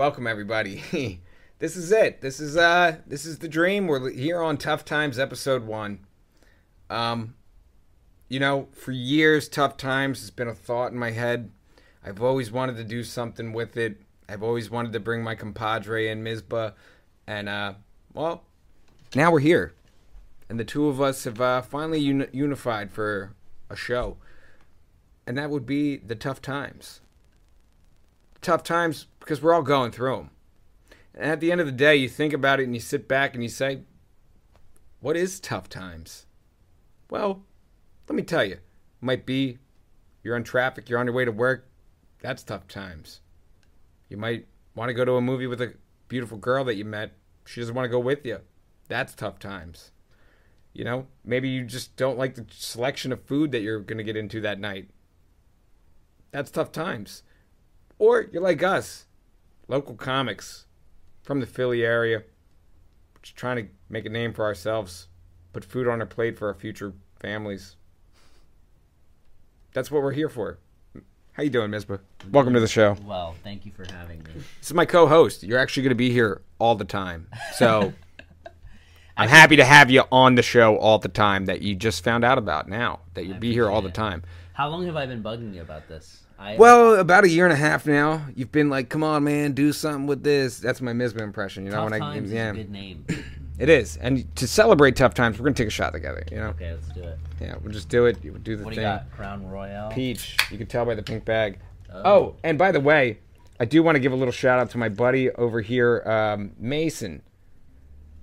Welcome everybody. this is it. This is uh this is the dream. We're here on Tough Times episode 1. Um you know, for years Tough Times has been a thought in my head. I've always wanted to do something with it. I've always wanted to bring my compadre and Misbah and uh well, now we're here. And the two of us have uh, finally uni- unified for a show. And that would be the Tough Times tough times because we're all going through them. And at the end of the day, you think about it and you sit back and you say, What is tough times? Well, let me tell you. It might be you're in traffic, you're on your way to work. That's tough times. You might want to go to a movie with a beautiful girl that you met. She doesn't want to go with you. That's tough times. You know, maybe you just don't like the selection of food that you're going to get into that night. That's tough times. Or you're like us, local comics from the Philly area, just trying to make a name for ourselves, put food on our plate for our future families. That's what we're here for. How you doing, Misbah? Welcome to the show. Well, thank you for having me. This is my co-host. You're actually going to be here all the time. So I'm happy to have you on the show all the time that you just found out about now, that you'll be here all the time. How long have I been bugging you about this? I, Well, about a year and a half now. You've been like, "Come on, man, do something with this." That's my Misbah impression, you know. Tough when I Times yeah, is a good name. it is. And to celebrate tough times, we're gonna take a shot together. You know, Okay, let's do it. yeah, we'll just do it. You do the What do thing. you got? Crown Royal. Peach, you can tell by the pink bag. Oh. and by the way, I do want to give a little shout out to my buddy over here, um, Mason.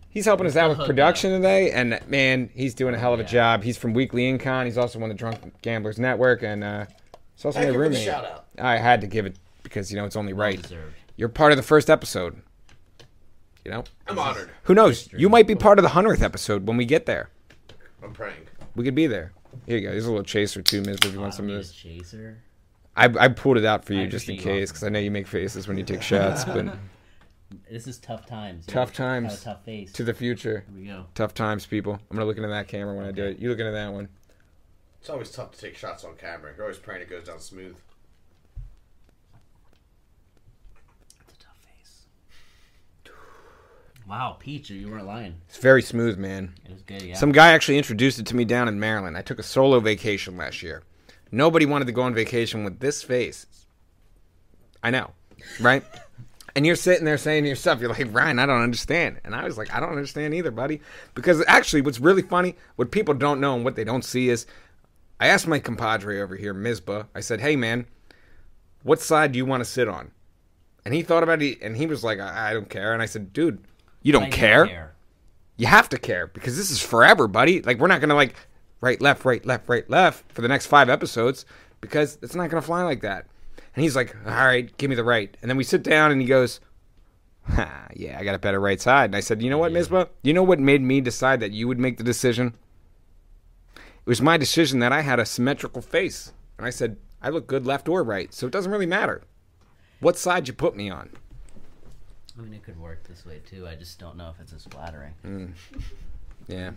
He's helping us out with Oh, production today, and man, he's doing a hell of a job. He's from Weekly Incon. He's also on the Drunk Gamblers Network, and uh, he's also Hey, my give him a roommate. shout out. I had to give it because you know it's only Well right. deserved. You're part of the first episode. You know, I'm honored. who knows? You might be part of the hundredth episode when we get there. I'm praying. We could be there. Here you go. Here's a little chaser too, Miz. If you want uh, some of this. chaser. I, I pulled it out for you I just in case because I know you make faces when you take shots. But This is tough times. you Tough know? times. Got a tough face. to the future, Here we go. tough times, people. I'm gonna look into that camera when I do it. You look into that one. It's always tough to take shots on camera. You're always praying it goes down smooth. It's a tough face. Wow, Peach, you weren't lying. It's very smooth, man. It was good, yeah. Some guy actually introduced it to me down in Maryland. I took a solo vacation last year. Nobody wanted to go on vacation with this face. I know, right? and you're sitting there saying to yourself, you're like, Ryan, I don't understand. And I was like, I don't understand either, buddy. Because actually, what's really funny, what people don't know and what they don't see is, I asked my compadre over here, Misbah, I said, hey, man, what side do you want to sit on? And he thought about it, and he was like, I, I don't care. And I said, dude, you don't I care? you have to care because this is forever, buddy. Like we're not gonna like right, left, right, left, right, left for the next five episodes because it's not gonna fly like that. And he's like, "All right, give me the right." And then we sit down, and he goes, ha, "Yeah, I got a better right side." And I said, "You know what, Misbah? You know what made me decide that you would make the decision? It was my decision that I had a symmetrical face, and I said I look good left or right, so it doesn't really matter what side you put me on." I mean, it could work this way too. I just don't know if it's as flattering. Mm. Yeah.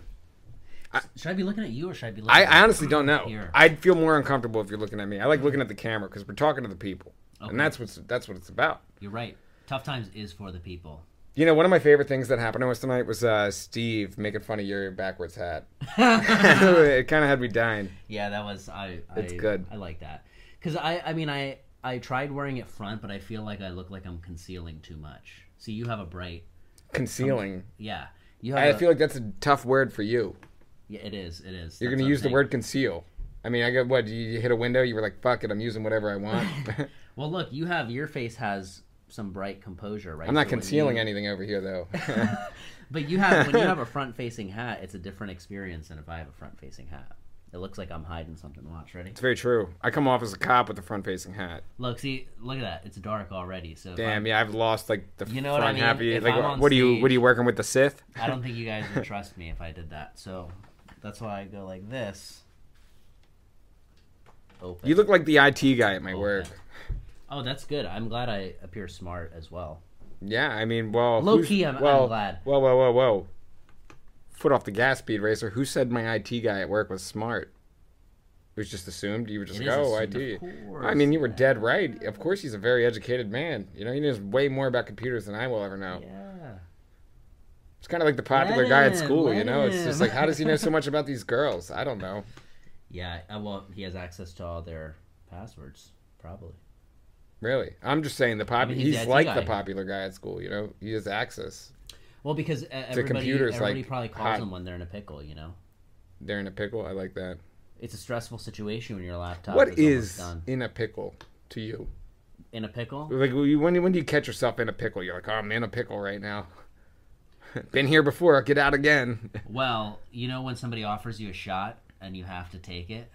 Should I be looking at you or should I be looking I, I honestly don't know. Here. I'd feel more uncomfortable if you're looking at me. I like looking at the camera because we're talking to the people, Okay. and that's what's that's what it's about. You're right. Tough times is for the people. You know, one of my favorite things that happened to us tonight was uh, Steve making fun of your backwards hat. it kind of had me dying. Yeah, that was I. It's I, good. I like that because I. I mean, I. I tried wearing it front, but I feel like I look like I'm concealing too much. See, you have a bright. Concealing. Yeah, you have. I a- feel like that's a tough word for you. Yeah, it is. It is. You're going to use the saying. word conceal. I mean, I got what? You hit a window. You were like, "Fuck it, I'm using whatever I want." Well, look, you have your face has some bright composure, right? I'm not So concealing you- anything over here, though. But you have when you have a front-facing hat, it's a different experience than if I have a front-facing hat. It looks like I'm hiding something. Watch, ready? it's very true. I come off as a cop with a front-facing hat. Look, see, look at that. It's dark already. So Damn, yeah, I've lost like the You know what I front mean? happy. If Like, I'm what are you? What are you working with the Sith? I don't think you guys would trust me if I did that. So that's why I go like this. Open. You look like the IT guy at my Open. work. Oh, that's good. I'm glad I appear smart as well. Yeah, I mean, well, Low key, I'm- I'm well, glad. Whoa, whoa, whoa, whoa! Foot off the gas, speed racer. Who said my IT guy at work was smart? It was just assumed. You were just It like, oh, IT. of I mean, you were yeah. dead right. Of course, he's a very educated man. You know, he knows way more about computers than I will ever know. Yeah. It's kind of like the popular guy at school. You know, it's just like, how does he know so much about these girls? I don't know. Yeah. uh, Well, he has access to all their passwords, probably. Really, I'm just saying the pop. mean, he's he's like guy. the popular guy at school. You know, he has access. Well, because uh, everybody, computers, everybody like, probably calls hot. them when they're in a pickle. You know, They're in a pickle. I like that. it's a stressful situation when your laptop. what is, is done. in a pickle to you? in a pickle? Like when, when when do you catch yourself in a pickle? You're like, oh, I'm in a pickle right now. Been here before. Get out again. Well, you know when somebody offers you a shot and you have to take it.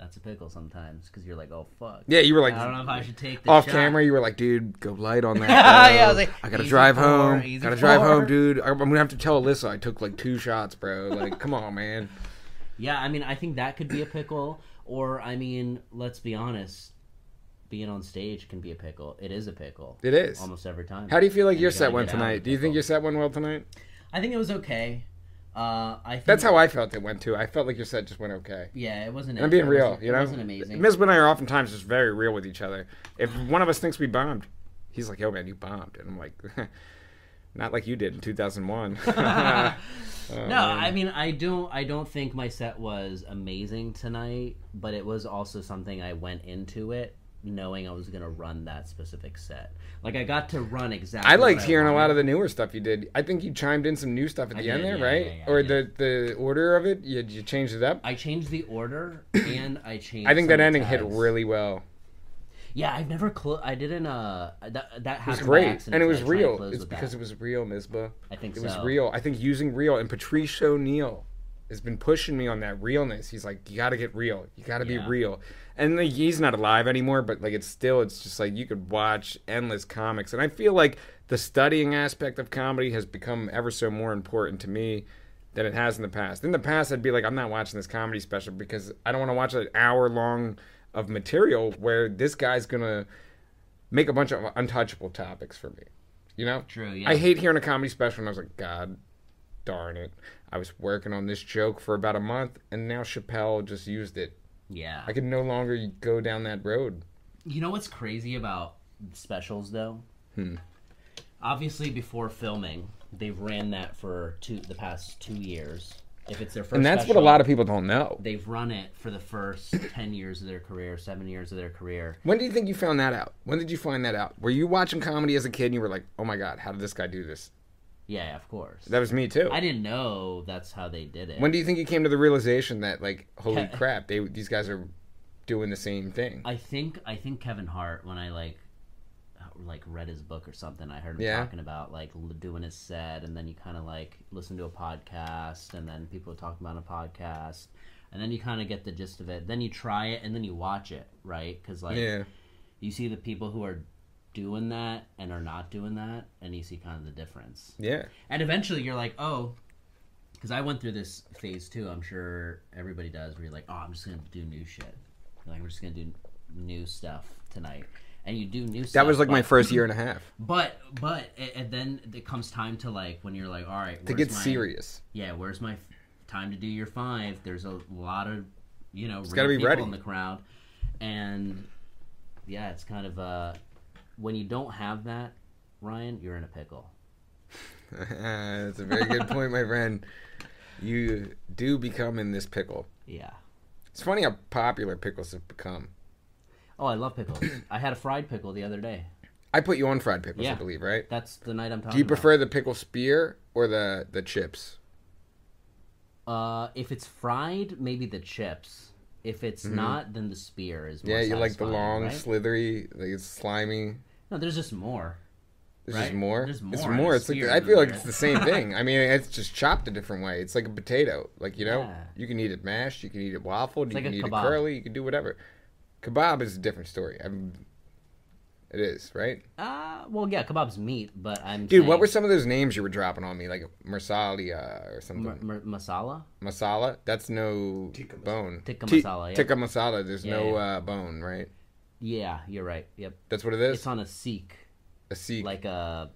That's a pickle sometimes because you're like, oh fuck. Yeah, you were like I don't know if I should take off shot. camera. You were like, dude, go light on that. Yeah, I was like, I gotta drive four, home. Gotta drive home, dude. I'm gonna have to tell Alyssa I took like two shots, bro. Like, come on, man. Yeah, I mean, I think that could be a pickle. Or, I mean, let's be honest, being on stage can be a pickle. It is a pickle. It is. Almost every time. How do you feel like And your you set went get out of tonight? Do you think your set went well tonight? I think it was okay. Uh, I think, That's how I felt it went too. I felt like your set just went okay. Yeah, it wasn't. And I'm being it real, you it know. wasn't amazing. Misbah and I are oftentimes just very real with each other. If one of us thinks we bombed, he's like, "Yo, man, you bombed," and I'm like, "Not like you did in 2001." Oh, no, I mean, I don't. I don't think my set was amazing tonight, but it was also something I went into it knowing I was going to run that specific set. Like I got to run exactly. I liked hearing a lot of the newer stuff you did. I think you chimed in some new stuff at I the end did, there, yeah, right? yeah, yeah, or the the order of it, you, you changed it up. I changed the order and I changed. I think that ending hit really well. Yeah, I've never closed. I didn't. Uh, that that It was happened by great, and it was I real. It's because that. it was real, Misbah. I think It was real. I think using real and Patrice O'Neal has been pushing me on that realness. He's like, you got to get real. You got to Yeah. be real. And like, he's not alive anymore, but like it's still, it's just like you could watch endless comics. And I feel like the studying aspect of comedy has become ever so more important to me than it has in the past. In the past, I'd be like, I'm not watching this comedy special because I don't want to watch an hour long of material where this guy's gonna make a bunch of untouchable topics for me. You know? True. Yeah. I hate hearing a comedy special, and I was like, God darn it. I was working on this joke for about a month, and now Chappelle just used it. Yeah. I can no longer go down that road. You know what's crazy about specials though? Hmm. Obviously, before filming, they've ran that for two the past two years. If it's their first, And that's what a lot of people don't know. They've run it for the first ten years of their career, seven years of their career. When do you think you found that out? When did you find that out? Were you watching comedy as a kid and you were like, oh my God, how did this guy do this? Yeah, of course. That was me too. I didn't know that's how they did it. When do you think you came to the realization that, like, holy Ke- crap, they these guys are doing the same thing? I think I think Kevin Hart when I like like read his book or something. I heard him Yeah. talking about like doing his set, and then you kind of like listen to a podcast, and then people talk about a podcast, and then you kind of get the gist of it. Then you try it, and then you watch it, right? Because like yeah. you see the people who are doing that and are not doing that, and you see kind of the difference. Yeah. And eventually, you're like, oh. Because I went through this phase too. I'm sure everybody does. Where you're like, oh, I'm just gonna do new shit. Like, i'm just gonna do new stuff tonight, and you do new stuff. That was like my first year and a half But but and then it comes time to like when you're like, all right, to get my- serious. Yeah, where's my time to do your five? There's a lot of you know gotta be people ready. in the crowd, and yeah, it's kind of uh when you don't have that, Ryan, you're in a pickle. That's a very good point, my friend. You do become in this pickle. Yeah. It's funny how popular pickles have become. Oh, I love pickles. I had a fried pickle the other day. I put you on fried pickles, I believe, right? That's the night I'm talking. About. Do you about. prefer the pickle spear or the the chips? Uh, if it's fried, maybe the chips. If it's not, then the spear is. More Mm-hmm. Yeah, you like the long, right? slithery, like it's slimy. No, there's just more. There's Right? just more. There's more in more. It's like I feel like there it's the same thing. I mean, it's just chopped a different way. It's like a potato. Like you know, Yeah. you can eat it mashed. You can eat it waffled. you like can a eat kebab. it curly. You can do whatever. Kebab is a different story. I'm, it is right, Uh, well, yeah, kebab's meat, but I'm. dude. What were some of those names you were dropping on me, like Marsalia or something? M- m- masala? masala. That's no Tikka bone. Tikka Ti- masala, yeah. Tikka masala. There's Yeah, no yeah. Uh, bone, right? Yeah, you're right. Yep, That's what it is. it's on a seek, a seek. like a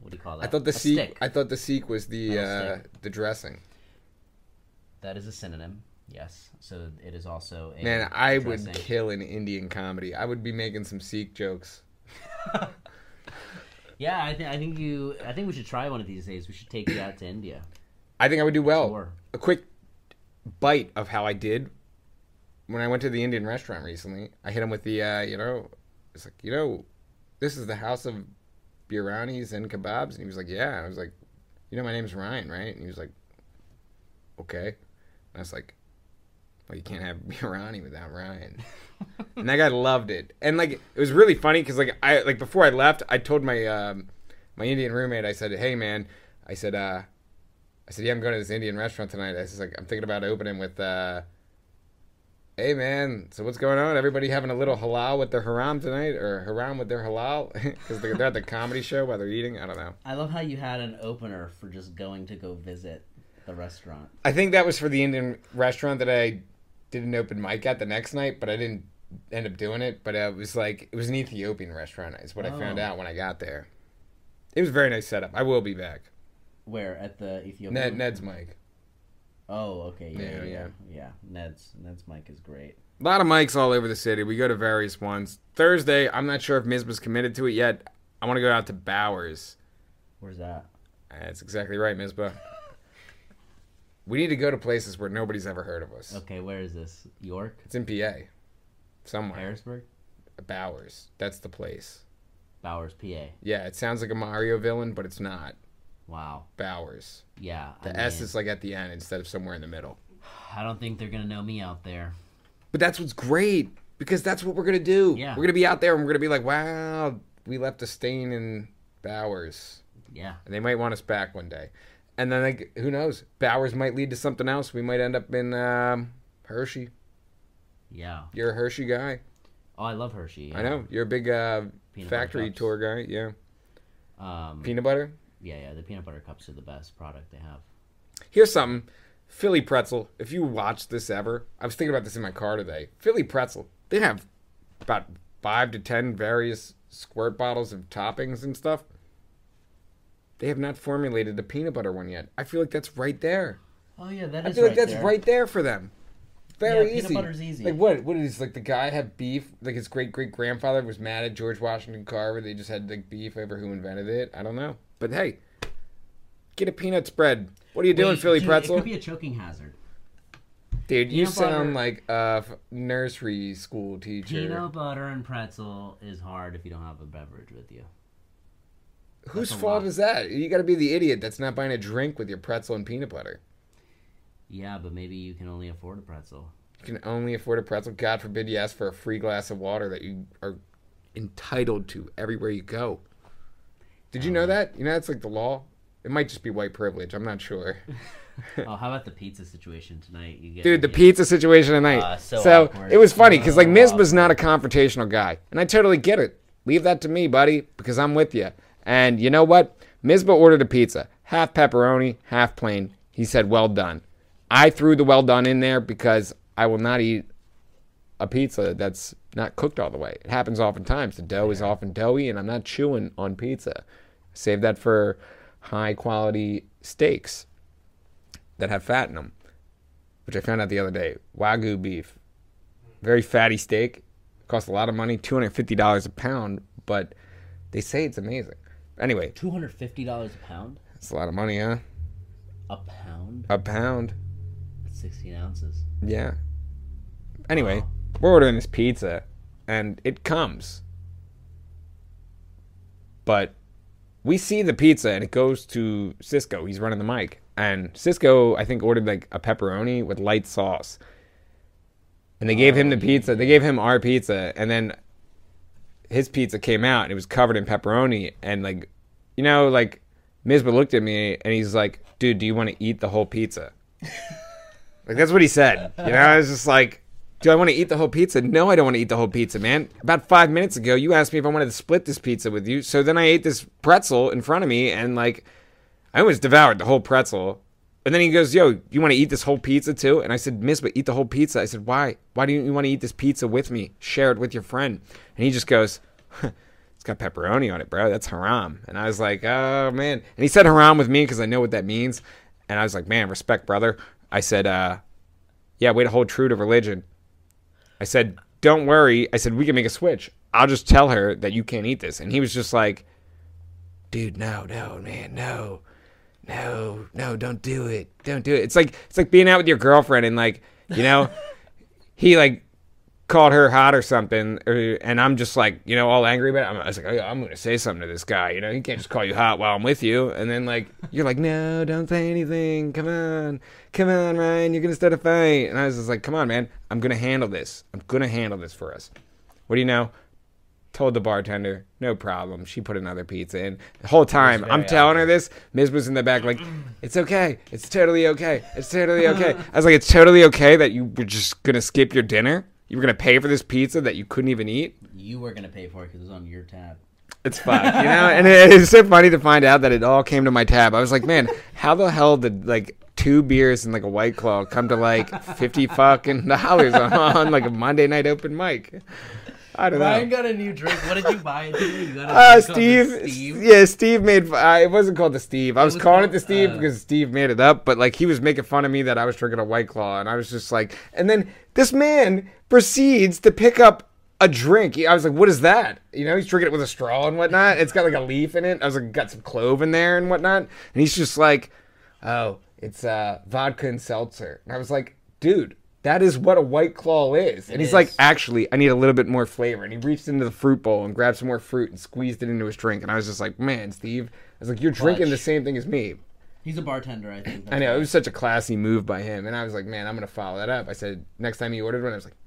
what do you call that? I thought the a seek. stick. I thought the seek was the uh, the dressing. That is a synonym. Yes. So it is also a Man, I would kill an Indian comedy. I would be making some Sikh jokes. Yeah, I think I think you. I think we should try one of these days. We should take you out to India. I think I would do well. Sure. A quick bite of how I did when I went to the Indian restaurant recently. I hit him with the, uh, you know, it's like, you know, this is the house of biryanis and kebabs, and he was like, yeah. I was like, you know, my name's Ryan, right? And he was like, okay. And I was like, well, you can't have biryani without Ryan. and that guy loved it. And like, it was really funny because like I like before I left, I told my um, my Indian roommate, I said, hey man, I said, uh, I said, yeah, I'm going to this Indian restaurant tonight. I was like, I'm thinking about opening with, uh, hey man, so what's going on? Everybody having a little halal with their haram tonight, or haram with their halal? Because they're at the comedy show while they're eating. I don't know. I love how you had an opener for just going to go visit the restaurant. I think that was for the Indian restaurant that I did an open mic at the next night, but I didn't end up doing it. But it was like it was an Ethiopian restaurant. Is what I found Oh. out when I got there. It was a very nice setup. I will be back. Where at the Ethiopian? Ned, Ned's mic. Oh, okay. Yeah, Yeah, yeah, yeah. Ned's Ned's mic is great. A lot of mics all over the city. We go to various ones. Thursday, I'm not sure if Misbah's committed to it yet. I want to go out to Bowers. Where's that? That's exactly right, Mizba. we need to go to places where nobody's ever heard of us. Okay, where is this? York, It's in PA. Somewhere. Harrisburg, Bowers. That's the place. Bowers, PA. Yeah, it sounds like a Mario villain, but it's not. Wow. Bowers. Yeah. I The S mean, is like at the end instead of somewhere in the middle. I don't think they're gonna know me out there. But that's what's great because that's what we're gonna do. Yeah. We're gonna be out there and we're gonna be like, wow, we left a stain in Bowers, Yeah. and they might want us back one day. And then like, who knows? Bowers might lead to something else. We might end up in um, Hershey. Yeah. You're a Hershey guy. Oh, I love Hershey. I know. You're a big uh, factory tour guy. Yeah. Um, Peanut butter. Yeah, yeah. The peanut butter cups are the best product they have. Here's something. Philly pretzel. If you watch this ever, I was thinking about this in my car today. Philly pretzel. They have about five to ten various squirt bottles of toppings and stuff. They have not formulated a peanut butter one yet. I feel like that's right there. Oh yeah, that I is feel like right that's there. right there for them. Very Yeah, peanut easy. butter's easy. Like what? What is like the guy had beef? Like his great great grandfather was mad at George Washington Carver. They just had like beef over who invented it. I don't know. But hey, get a peanut spread. What are you doing, Philly dude, pretzel? It could be a choking hazard. Dude, you sound butter- like a nursery school teacher. Peanut butter and pretzel is hard if you don't have a beverage with you. Whose fault lot. is that? You got to be the idiot that's not buying a drink with your pretzel and peanut butter. Yeah, but maybe you can only afford a pretzel. You can only afford a pretzel. God forbid you ask for a free glass of water that you are entitled to everywhere you go. Did you know Uh, that? You know that's like the law. It might just be white privilege. I'm not sure. oh, how about the pizza situation tonight? You get Dude, the you- pizza situation tonight. Ah, so so it was funny because like So Misbah's not a confrontational guy, and I totally get it. Leave that to me, buddy, because I'm with you. And you know what? Mizba ordered a pizza, half pepperoni, half plain. He said, "Well done." I threw the "well done" in there because I will not eat a pizza that's not cooked all the way. It happens oftentimes. The dough is often doughy, and I'm not chewing on pizza. Save that for high quality steaks that have fat in them, which I found out the other day. Wagyu beef, very fatty steak, costs a lot of money, two hundred fifty dollars a pound, but they say it's amazing. Anyway, two hundred fifty dollars a pound. it's a lot of money, huh? A pound. A pound, That's sixteen ounces. yeah. Anyway, Wow. we're ordering this pizza, and it comes, but we see the pizza and it goes to Cisco. He's running the mic, and Cisco I think ordered like a pepperoni with light sauce, and they gave him the pizza. They gave him our pizza, and then his pizza came out and it was covered in pepperoni, and like, you know, like Misbah looked at me and he's like, "Dude, do you want to eat the whole pizza?" like that's what he said. You know, I was just like. Do I want to eat the whole pizza? No, I don't want to eat the whole pizza, man. About five minutes ago, you asked me if I wanted to split this pizza with you. So then I ate this pretzel in front of me, and like, I almost devoured the whole pretzel. And then he goes, "Yo, you want to eat this whole pizza too?" And I said, "Miss, but eat the whole pizza." I said, "Why? Why do you want to eat this pizza with me? Share it with your friend." And he just goes, "It's got pepperoni on it, bro. That's haram." And I was like, "Oh man!" And he said haram with me because I know what that means. And I was like, "Man, respect, brother." I said, uh, Yeah, way to hold true to religion. I said, don't worry. I said, we can make a switch. I'll just tell her that you can't eat this. And he was just like, dude, no, no, man, no, no, no, don't do it. Don't do it. It's like, it's like being out with your girlfriend and like, you know, he like called her hot or something, or, and I'm just like, you know, all angry about it. I'm, I was like, oh, I'm going to say something to this guy. You know, he can't just call you hot while I'm with you. And then like, you're like, no, don't say anything. Come on, come on, Ryan, you're going to start a fight. And I was just like, come on, man, I'm going to handle this. I'm going to handle this for us. What do you know? Told the bartender, no problem. She put another pizza in. The whole time, I'm telling her this. Miz was in the back, like, it's okay. It's totally okay. It's totally okay. I was like, it's totally okay that you were just gonna skip your dinner. You were gonna pay for this pizza that you couldn't even eat. You were gonna pay for it because it was on your tab. It's fine, you know. And it, it's so funny to find out that it all came to my tab. I was like, man, how the hell did like two beers and like a white claw come to like fifty fucking dollars on, on like a Monday night open mic? I don't know. Ryan got a new drink. What did you buy it to? You got a Uh, Steve, Steve. yeah, Steve made. Uh, it wasn't called the Steve. I was, was calling it the Steve uh, because Steve made it up. But like, he was making fun of me that I was drinking a White Claw, and I was just like, and then this man proceeds to pick up a drink. I was like, what is that? You know, he's drinking it with a straw and whatnot. It's got like a leaf in it. I was like, got some clove in there and whatnot. And he's just like, oh, it's uh, vodka and seltzer. And I was like, dude. That is what a white claw is. And It he's like, actually, I need a little bit more flavor. And he reached into the fruit bowl and grabbed some more fruit and squeezed it into his drink. And I was just like, man, Steve, I was like, you're drinking the same thing as me. He's a bartender, I think. I know it was such a classy move by him. And I was like, man, I'm gonna follow that up. I said, next time he ordered one, I was like, make that two.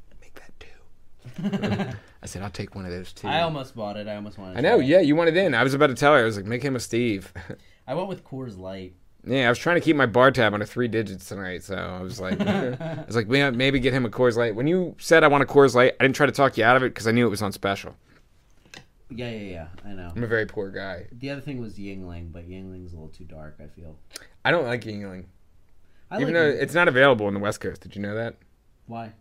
I said, I'll take one of those too. I almost bought it. I almost wanted. I know, it. yeah, you wanted it in. I was about to tell her. I was like, make him a Steve. I went with Coors Light. yeah, I was trying to keep my bar tab under three digits tonight, so I was like, I was like, maybe get him a Coors Light. When you said I want a Coors Light, I didn't try to talk you out of it because I knew it was on special. Yeah, yeah, yeah. I know. I'm a very poor guy. The other thing was Yuengling, but Yuengling's a little too dark. I feel. I don't like Yuengling. I Even like though Yuengling. it's not available on the West Coast. Did you know that? why.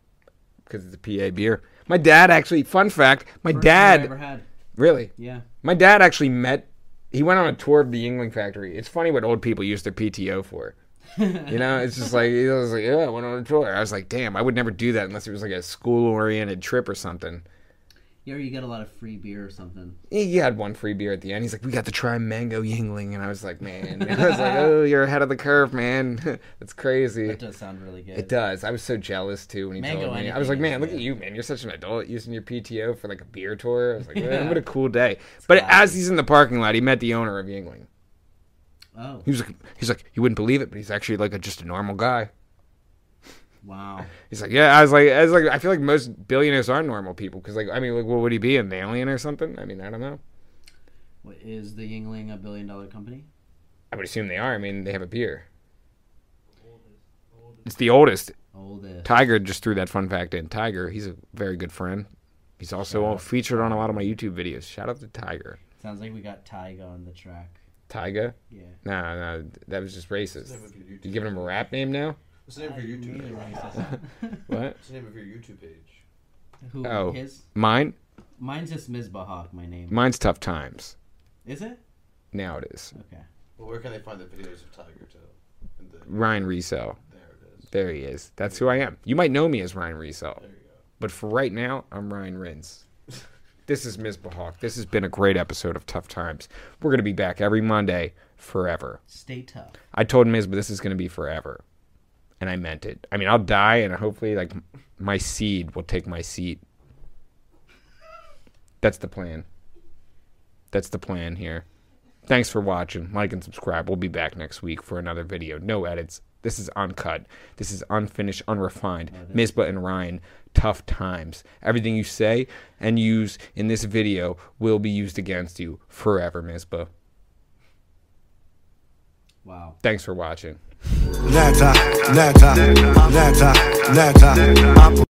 Because it's a PA beer. My dad actually, fun fact, my First beer I dad, ever had. really, Yeah. my dad actually met, he went on a tour of the Yuengling factory. It's funny what old people use their PTO for. You know, it's just like, he was like, yeah, I went on a tour. I was like, damn, I would never do that unless it was like a school oriented trip or something. Yeah, you get a lot of free beer or something. He had one free beer at the end. He's like, we got to try mango Yuengling. And I was like, man, I was like, oh, you're ahead of the curve, man. That's crazy. That does sound really good. It does. I was so jealous too when he Mango told me. I was like, man, look at you, man. You're such an adult using your PTO for like a beer tour. I was like, man, what a cool day. But classy. as he's in the parking lot, he met the owner of Yuengling. Oh, He was like, he's like, you wouldn't believe it, but he's actually like a, just a normal guy. Wow. He's like, yeah. I was like, I was like, I feel like most billionaires are normal people because, like, I mean, like, what would he be, an alien or something? I mean, I don't know. What, is the Yuengling a billion dollar company? I would assume they are. I mean, they have a beer. It's the oldest. Oldest. Tiger just threw that fun fact in. Tiger, he's a very good friend. He's also featured on a lot of my YouTube videos. Shout out to Tiger. Sounds like we got Tyga on the track. Tyga? Yeah. No, no, that was just racist. What's the name of your YouTube You giving him a rap name now? What's the name of your YouTube page? What? What's the name of your YouTube page? Who? Oh. His? Mine? Mine's just Ms. Bahak, my name. Mine's Tough Times. Is it? Now it is. Okay. Well, where can they find the videos of Tiger too? And the, Ryan Resell. there it is. There he is. That's who I am. You might know me as Ryan Resell. There you go. But for right now, I'm Ryan Rins. This is Ms. Bahawk. This has been a great episode of Tough Times. We're going to be back every Monday forever. Stay tough. I told Ms. but this is going to be forever. And I meant it. I mean, I'll die and hopefully, like, my seed will take my seat. That's the plan. That's the plan here. Thanks for watching. Like and subscribe. We'll be back next week for another video. No edits. This is uncut. This is unfinished, unrefined. Misbah and Ryan, tough times. Everything you say and use in this video will be used against you forever, Misbah. Wow. Thanks for watching. Nata, nata, nata, nata.